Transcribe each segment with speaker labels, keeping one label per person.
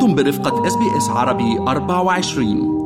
Speaker 1: أنتم برفقة SBS عربي 24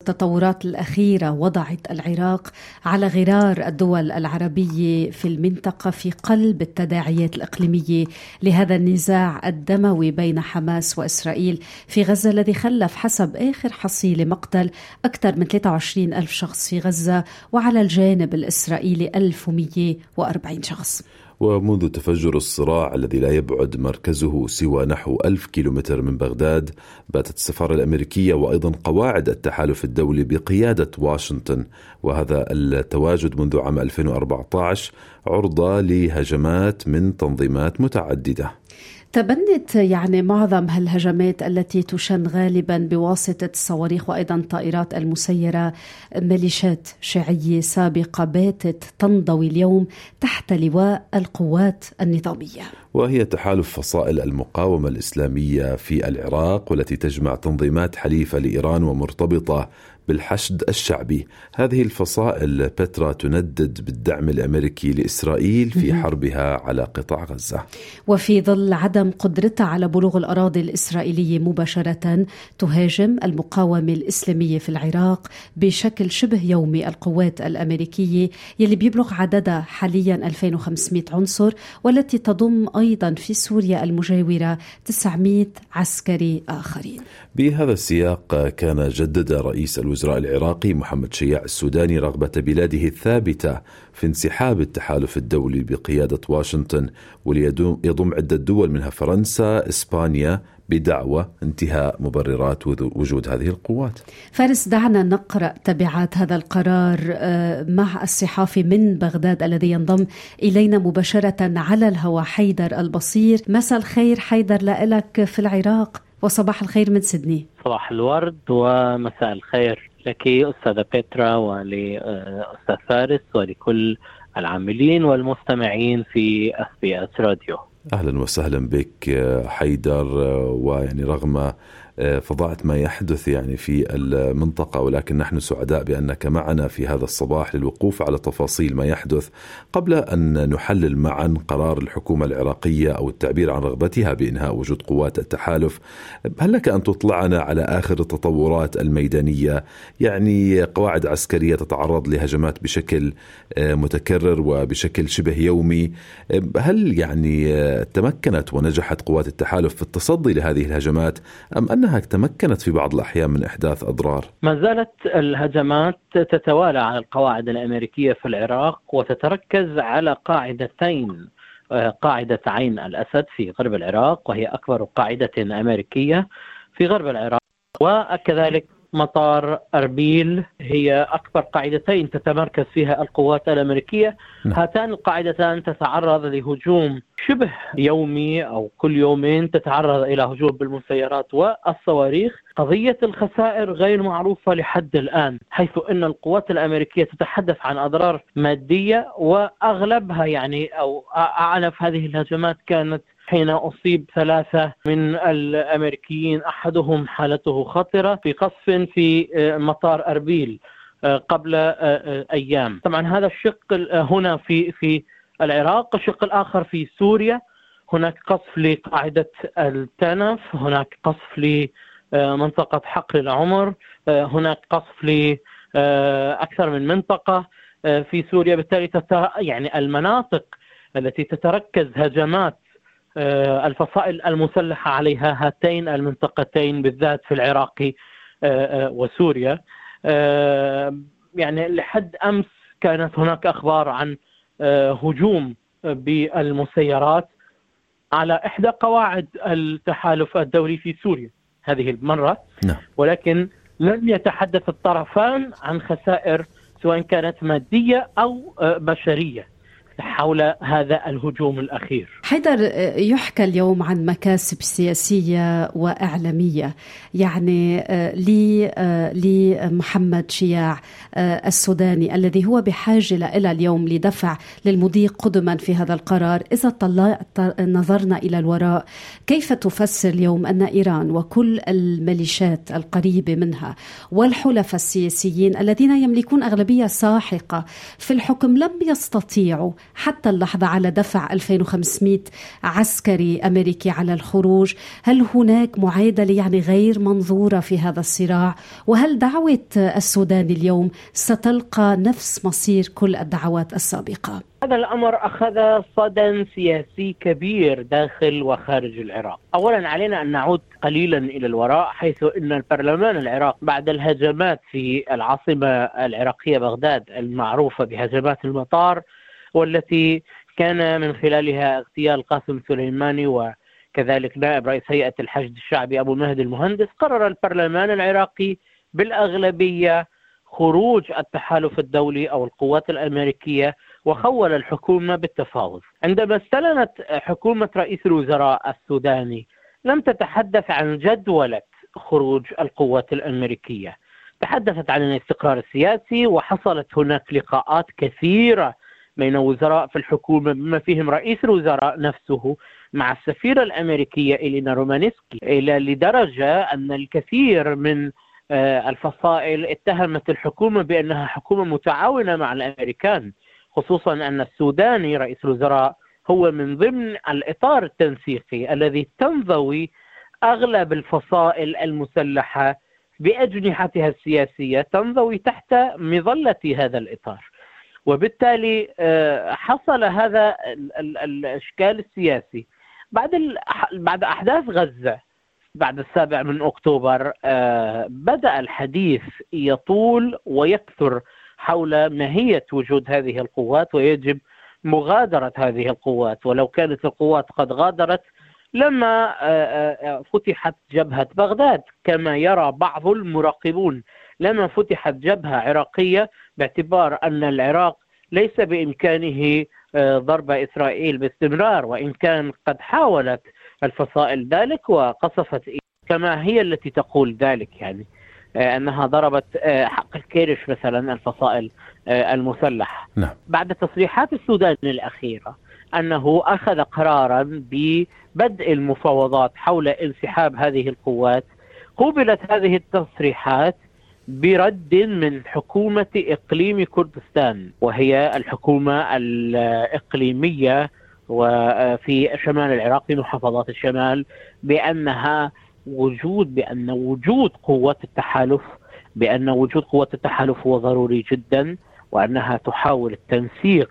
Speaker 2: التطورات الأخيرة وضعت العراق على غرار الدول العربية في المنطقة في قلب التداعيات الإقليمية لهذا النزاع الدموي بين حماس وإسرائيل في غزة الذي خلف حسب آخر حصيلة مقتل أكثر من 23 ألف شخص في غزة وعلى الجانب الإسرائيلي 1140 شخص.
Speaker 3: ومنذ تفجر الصراع الذي لا يبعد مركزه سوى نحو ألف كيلومتر من بغداد باتت السفارة الأمريكية وأيضا قواعد التحالف الدولي بقيادة واشنطن. وهذا التواجد منذ عام 2014 عرضة لهجمات من تنظيمات متعددة.
Speaker 2: تبنت يعني معظم هالهجمات التي تشن غالبا بواسطة الصواريخ وأيضا الطائرات المسيرة ميليشيات شيعية سابقة باتت تنضوي اليوم تحت لواء القوات النظامية.
Speaker 3: وهي تحالف فصائل المقاومة الإسلامية في العراق والتي تجمع تنظيمات حليفة لإيران ومرتبطة بالحشد الشعبي. هذه الفصائل بترا تندد بالدعم الأمريكي لإسرائيل في حربها على قطاع غزة.
Speaker 2: وفي ظل عدم قدرتها على بلوغ الأراضي الإسرائيلية مباشرة تهاجم المقاومة الإسلامية في العراق بشكل شبه يومي القوات الأمريكية يلي بيبلغ عددها حاليا 2500 عنصر والتي تضم أيضا في سوريا المجاورة 900 عسكري آخرين.
Speaker 3: بهذا السياق كان جدد رئيس الوزراء العراقي محمد شياع السوداني رغبة بلاده الثابتة في انسحاب التحالف الدولي بقيادة واشنطن وليضم عدة دول منها فرنسا، إسبانيا، بدعوى انتهاء مبررات وجود هذه القوات.
Speaker 2: فارس دعنا نقرأ تبعات هذا القرار آه، مع الصحافي من بغداد الذي ينضم إلينا مباشرة على الهواء حيدر البصير، مساء الخير حيدر لك في العراق. وصباح الخير من سيدني.
Speaker 4: صباح الورد ومساء الخير لك أستاذة بيترا ولأستاذ فارس ولكل العاملين والمستمعين في أس بي إس راديو.
Speaker 3: أهلا وسهلا بك حيدر ويعني رغم آه، فظاعة ما يحدث يعني في المنطقة ولكن نحن سعداء بأنك معنا في هذا الصباح للوقوف على تفاصيل ما يحدث قبل أن نحلل معا قرار الحكومة العراقية أو التعبير عن رغبتها بإنهاء وجود قوات التحالف. هل لك أن تطلعنا على آخر التطورات الميدانية؟ يعني قواعد عسكرية تتعرض لهجمات بشكل آه، متكرر وبشكل شبه يومي. هل يعني آه، تمكنت ونجحت قوات التحالف في التصدي لهذه الهجمات أم أن أنها تمكنت في بعض الأحيان من إحداث أضرار.
Speaker 4: ما زالت الهجمات تتوالى على القواعد الأمريكية في العراق وتتركز على قاعدتين آه، قاعدة عين الأسد في غرب العراق وهي أكبر قاعدة أمريكية في غرب العراق وكذلك مطار أربيل هي أكبر قاعدتين تتمركز فيها القوات الأمريكية نعم. هاتان القاعدتان تتعرض لهجوم شبه يومي أو كل يومين تتعرض إلى هجوم بالمسيرات والصواريخ قضية الخسائر غير معروفة لحد الآن حيث أن القوات الأمريكية تتحدث عن أضرار مادية وأغلبها يعني أو أعنف هذه الهجمات كانت حين أصيب ثلاثة من الأمريكيين أحدهم حالته خطرة في قصف في آه، مطار أربيل آه، قبل آه، أيام. طبعا هذا الشق هنا في في العراق الشق الآخر في سوريا. هناك قصف لقاعدة التنف هناك قصف لمنطقة حقل العمر هناك قصف لأكثر من منطقة في سوريا. بالتالي يعني المناطق التي تتركز هجمات الفصائل المسلحة عليها هاتين المنطقتين بالذات في العراق آه، آه، وسوريا يعني لحد أمس كانت هناك أخبار عن هجوم بالمسيرات على إحدى قواعد التحالف الدولي في سوريا هذه المرة نعم. ولكن لم يتحدث الطرفان عن خسائر سواء كانت مادية أو بشرية حول هذا الهجوم الأخير.
Speaker 2: حيدر يحكى اليوم عن مكاسب سياسية وإعلامية، يعني آه، آه، لمحمد شياع آه، السوداني الذي هو بحاجة إلى اليوم لدفع للمضي قدما في هذا القرار، طلعت نظرنا إلى الوراء كيف تفسر اليوم أن إيران وكل الميليشيات القريبة منها والحلفاء السياسيين الذين يملكون أغلبية ساحقة في الحكم لم يستطيعوا حتى اللحظة على دفع 2500 عسكري أمريكي على الخروج هل هناك معادلة يعني غير منظورة في هذا الصراع وهل دعوة السودان اليوم ستلقى نفس مصير كل الدعوات السابقة؟
Speaker 4: هذا الأمر أخذ صدى سياسي كبير داخل وخارج العراق. اولا علينا أن نعود قليلا إلى الوراء حيث إن البرلمان العراق بعد الهجمات في العاصمة العراقية بغداد المعروفة بهجمات المطار والتي كان من خلالها اغتيال قاسم سليماني وكذلك نائب رئيس هيئة الحشد الشعبي أبو مهدي المهندس قرر البرلمان العراقي بالأغلبية خروج التحالف الدولي أو القوات الأمريكية وخول الحكومة بالتفاوض. عندما استلمت حكومة رئيس الوزراء السوداني لم تتحدث عن جدولة خروج القوات الأمريكية. تحدثت عن الاستقرار السياسي وحصلت هناك لقاءات كثيرة بين وزراء في الحكومة بما فيهم رئيس الوزراء نفسه مع السفيرة الأمريكية إلينا رومانسكي إلى لدرجة أن الكثير من آه، الفصائل اتهمت الحكومة بأنها حكومة متعاونة مع الأمريكان خصوصا أن السوداني رئيس الوزراء هو من ضمن الإطار التنسيقي الذي تنضوي أغلب الفصائل المسلحة بأجنحتها السياسية تنضوي تحت مظلة هذا الإطار. وبالتالي آه، حصل هذا الإشكال السياسي. بعد بعد أحداث غزة بعد السابع من أكتوبر آه، بدأ الحديث يطول ويكثر حول ماهية وجود هذه القوات ويجب مغادرة هذه القوات. ولو كانت القوات قد غادرت لما آه، فتحت جبهة بغداد كما يرى بعض المراقبون. لما فتحت جبهة عراقية باعتبار أن العراق ليس بإمكانه آه، ضرب إسرائيل باستمرار وإن كان قد حاولت الفصائل ذلك وقصفت كما هي التي تقول ذلك يعني آه، أنها ضربت آه، حق الكيرش مثلا الفصائل المسلحة نعم. بعد تصريحات السودان الأخيرة أنه أخذ قرارا ببدء المفاوضات حول انسحاب هذه القوات قوبلت هذه التصريحات برد من حكومة إقليم كردستان وهي الحكومة الإقليمية وفي شمال العراق في محافظات الشمال بأنها وجود بأن وجود قوات التحالف بأن وجود قوات التحالف هو ضروري جدا وأنها تحاول التنسيق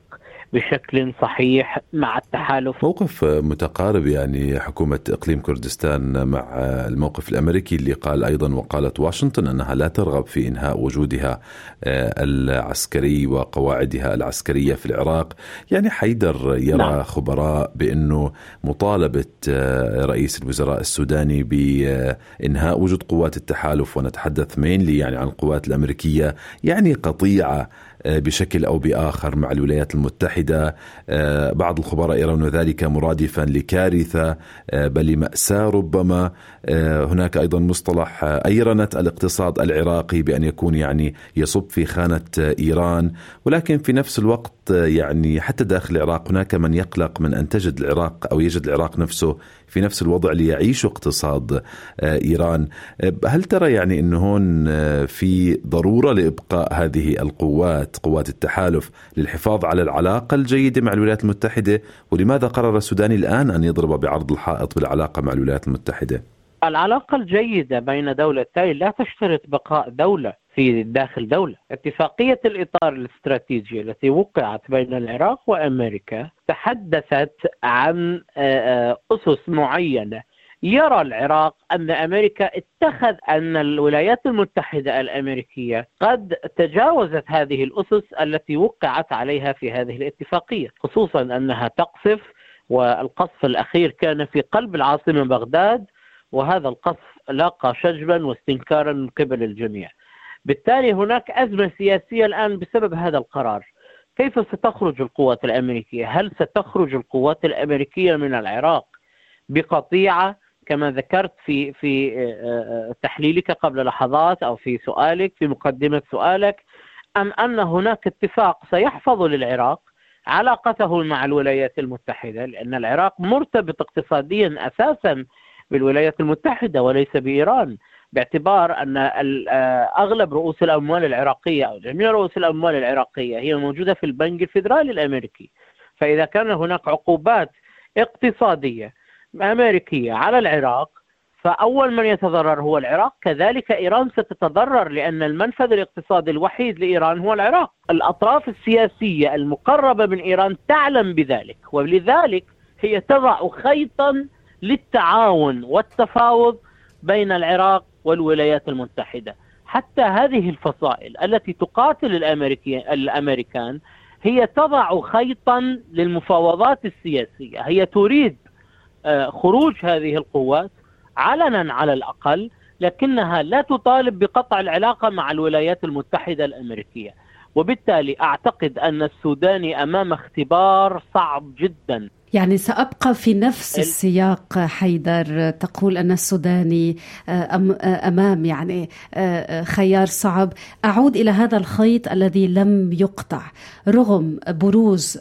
Speaker 4: بشكل صحيح مع التحالف
Speaker 3: موقف متقارب يعني حكومة إقليم كردستان مع الموقف الأمريكي اللي قال أيضا وقالت واشنطن أنها لا ترغب في إنهاء وجودها آه، العسكري وقواعدها العسكرية في العراق يعني حيدر يرى نعم. خبراء بأنه مطالبة آه، رئيس الوزراء السوداني بإنهاء وجود قوات التحالف ونتحدث مينلي يعني عن القوات الأمريكية يعني قطيعة بشكل أو بآخر مع الولايات المتحدة. آه، بعض الخبراء يرون ذلك مرادفا لكارثة آه، بل لمأساة ربما. هناك أيضا مصطلح ايرنه الاقتصاد العراقي بأن يكون يعني يصب في خانة إيران. ولكن في نفس الوقت يعني حتى داخل العراق هناك من يقلق من أن تجد العراق أو يجد العراق نفسه في نفس الوضع ليعيش اقتصاد آه، إيران. آه، هل ترى يعني انه هون آه، في ضرورة لإبقاء هذه القوات قوات التحالف للحفاظ على العلاقة الجيدة مع الولايات المتحدة؟ ولماذا قرر السوداني الآن أن يضرب بعرض الحائط بالعلاقة مع الولايات المتحدة؟
Speaker 4: العلاقة الجيدة بين دولتين لا تشترط بقاء دولة. في داخل دولة. اتفاقية الإطار الاستراتيجي التي وقعت بين العراق وأمريكا تحدثت عن آه، آه، أسس معينة يرى العراق أن أمريكا اتخذ أن الولايات المتحدة الأمريكية قد تجاوزت هذه الأسس التي وقعت عليها في هذه الاتفاقية خصوصا أنها تقصف والقصف الأخير كان في قلب العاصمة بغداد وهذا القصف لاقى شجبا واستنكارا من قبل الجميع. بالتالي هناك أزمة سياسية الآن بسبب هذا القرار. كيف ستخرج القوات الأمريكية؟ هل ستخرج القوات الأمريكية من العراق بقطيعة كما ذكرت في في آه، آه، تحليلك قبل لحظات أو في سؤالك في مقدمة سؤالك أم أن هناك اتفاق سيحفظ للعراق علاقته مع الولايات المتحدة؟ لأن العراق مرتبط اقتصاديا أساسا بالولايات المتحدة وليس بإيران. باعتبار أن آه، أغلب رؤوس الأموال العراقية أو جميع رؤوس الأموال العراقية هي موجودة في البنك الفيدرالي الأمريكي. فإذا كان هناك عقوبات اقتصادية أمريكية على العراق فأول من يتضرر هو العراق. كذلك إيران ستتضرر لأن المنفذ الاقتصادي الوحيد لإيران هو العراق. الأطراف السياسية المقربة من إيران تعلم بذلك ولذلك هي تضع خيطا للتعاون والتفاوض بين العراق والولايات المتحدة. حتى هذه الفصائل التي تقاتل الأمريكان هي تضع خيطا للمفاوضات السياسية. هي تريد آه، خروج هذه القوات علنا على الأقل لكنها لا تطالب بقطع العلاقة مع الولايات المتحدة الأمريكية. وبالتالي أعتقد أن السودان أمام اختبار صعب جدا.
Speaker 2: يعني سأبقى في نفس السياق حيدر. تقول أن السوداني آه، آه، أمام يعني آه، خيار صعب. أعود إلى هذا الخيط الذي لم يقطع. رغم بروز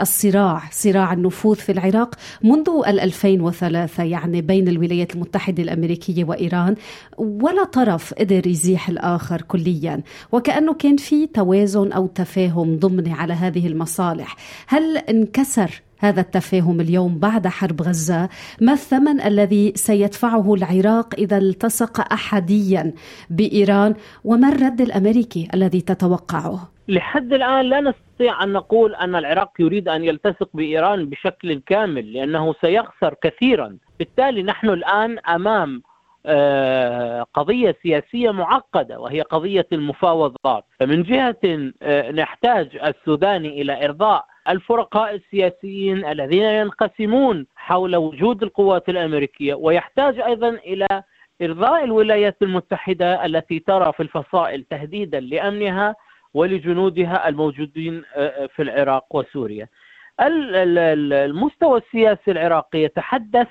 Speaker 2: الصراع صراع النفوذ في العراق منذ 2003 يعني بين الولايات المتحدة الأمريكية وإيران ولا طرف قدر يزيح الآخر كليا. وكأنه كان في توازن أو تفاهم ضمني على هذه المصالح. هل انكسر هذا التفاهم اليوم بعد حرب غزة. ما الثمن الذي سيدفعه العراق إذا التصق احاديا بإيران؟ وما الرد الأمريكي الذي تتوقعه؟
Speaker 4: لحد الآن لا نستطيع أن نقول أن العراق يريد أن يلتصق بإيران بشكل كامل لأنه سيخسر كثيرا. بالتالي نحن الآن أمام آه، قضية سياسية معقدة وهي قضية المفاوضات. فمن جهة آه، نحتاج السوداني إلى إرضاء الفرقاء السياسيين الذين ينقسمون حول وجود القوات الأمريكية ويحتاج أيضا إلى إرضاء الولايات المتحدة التي ترى في الفصائل تهديدا لأمنها ولجنودها الموجودين آه، آه، في العراق وسوريا. المستوى السياسي العراقي يتحدث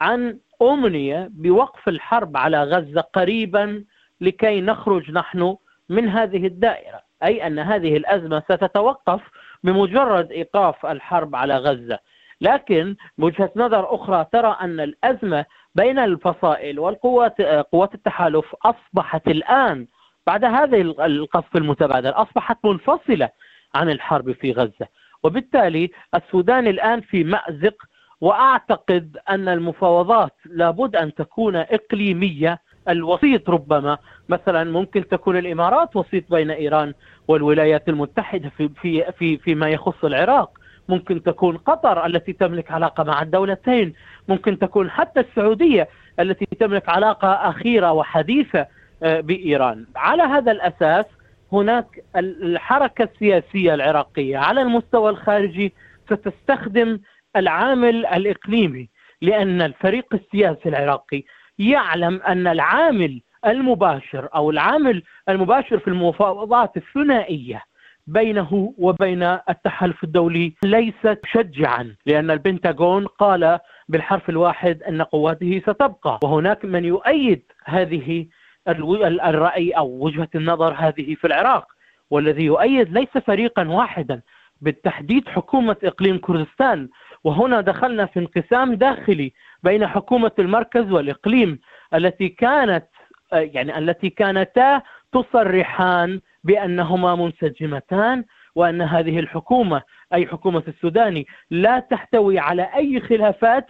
Speaker 4: عن أمنية بوقف الحرب على غزة قريبا لكي نخرج نحن من هذه الدائرة، أي أن هذه الأزمة ستتوقف بمجرد إيقاف الحرب على غزة. لكن وجهه نظر أخرى ترى أن الأزمة بين الفصائل والقوات قوات التحالف أصبحت الآن بعد هذا القصف المتبادل أصبحت منفصلة عن الحرب في غزة. وبالتالي السودان الآن في مأزق وأعتقد أن المفاوضات لابد أن تكون إقليمية الوسيط ربما. مثلا ممكن تكون الإمارات وسيط بين إيران والولايات المتحدة في في في فيما يخص العراق. ممكن تكون قطر التي تملك علاقة مع الدولتين. ممكن تكون حتى السعودية التي تملك علاقة أخيرة وحديثة آه، بإيران. على هذا الأساس هناك الحركة السياسية العراقية على المستوى الخارجي ستستخدم العامل الإقليمي لأن الفريق السياسي العراقي يعلم أن العامل المباشر أو العامل المباشر في المفاوضات الثنائية بينه وبين التحالف الدولي ليست مشجعا لأن البنتاغون قال بالحرف الواحد أن قواته ستبقى. وهناك من يؤيد هذه الرأي أو وجهة النظر هذه في العراق والذي يؤيد ليس فريقا واحدا بالتحديد حكومة إقليم كردستان. وهنا دخلنا في انقسام داخلي بين حكومة المركز والإقليم التي كانت يعني التي كانتا تصرحان بأنهما منسجمتان وأن هذه الحكومة أي حكومة السوداني لا تحتوي على أي خلافات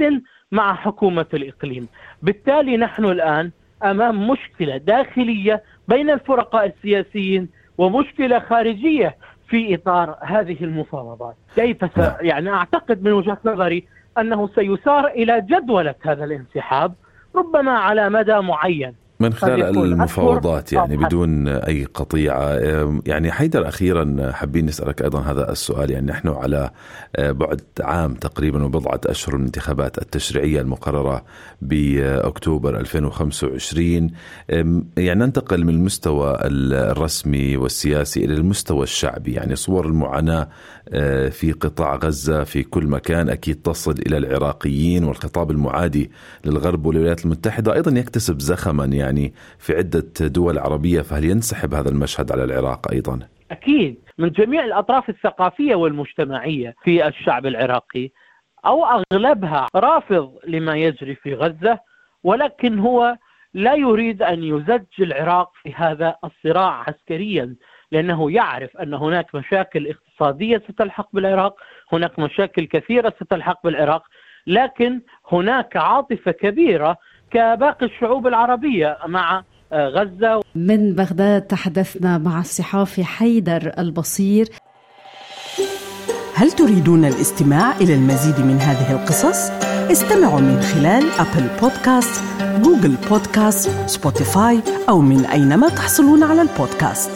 Speaker 4: مع حكومة الإقليم، بالتالي نحن الآن أمام مشكلة داخلية بين الفرقاء السياسيين ومشكلة خارجية في إطار هذه المفاوضات، كيف. نعم. يعني أعتقد من وجهة نظري أنه سيسار إلى جدولة هذا الانسحاب ربما على مدى معين.
Speaker 3: من خلال المفاوضات يعني بدون أي قطيعة. يعني حيدر أخيرا حابين نسألك أيضا هذا السؤال. يعني نحن على آه، بعد عام تقريبا وبضعة أشهر من الانتخابات التشريعية المقررة بأكتوبر 2025 يعني ننتقل من المستوى الرسمي والسياسي إلى المستوى الشعبي. يعني صور المعاناة آه، في قطاع غزة في كل مكان أكيد تصل إلى العراقيين والخطاب المعادي للغرب والولايات المتحدة. أيضا يكتسب زخما يعني في عدة دول عربية فهل ينسحب هذا المشهد على العراق أيضا؟
Speaker 4: أكيد من جميع الأطراف الثقافية والمجتمعية في الشعب العراقي أو أغلبها رافض لما يجري في غزة ولكن هو لا يريد أن يزج العراق في هذا الصراع عسكريا لأنه يعرف أن هناك مشاكل اقتصادية ستلحق بالعراق هناك مشاكل كثيرة ستلحق بالعراق لكن هناك عاطفة كبيرة كباقي الشعوب العربية مع غزة
Speaker 2: من بغداد تحدثنا مع الصحافي حيدر البصير
Speaker 5: هل تريدون الاستماع إلى المزيد من هذه القصص؟ استمعوا من خلال Apple Podcast، Google Podcast، Spotify أو من أينما تحصلون على البودكاست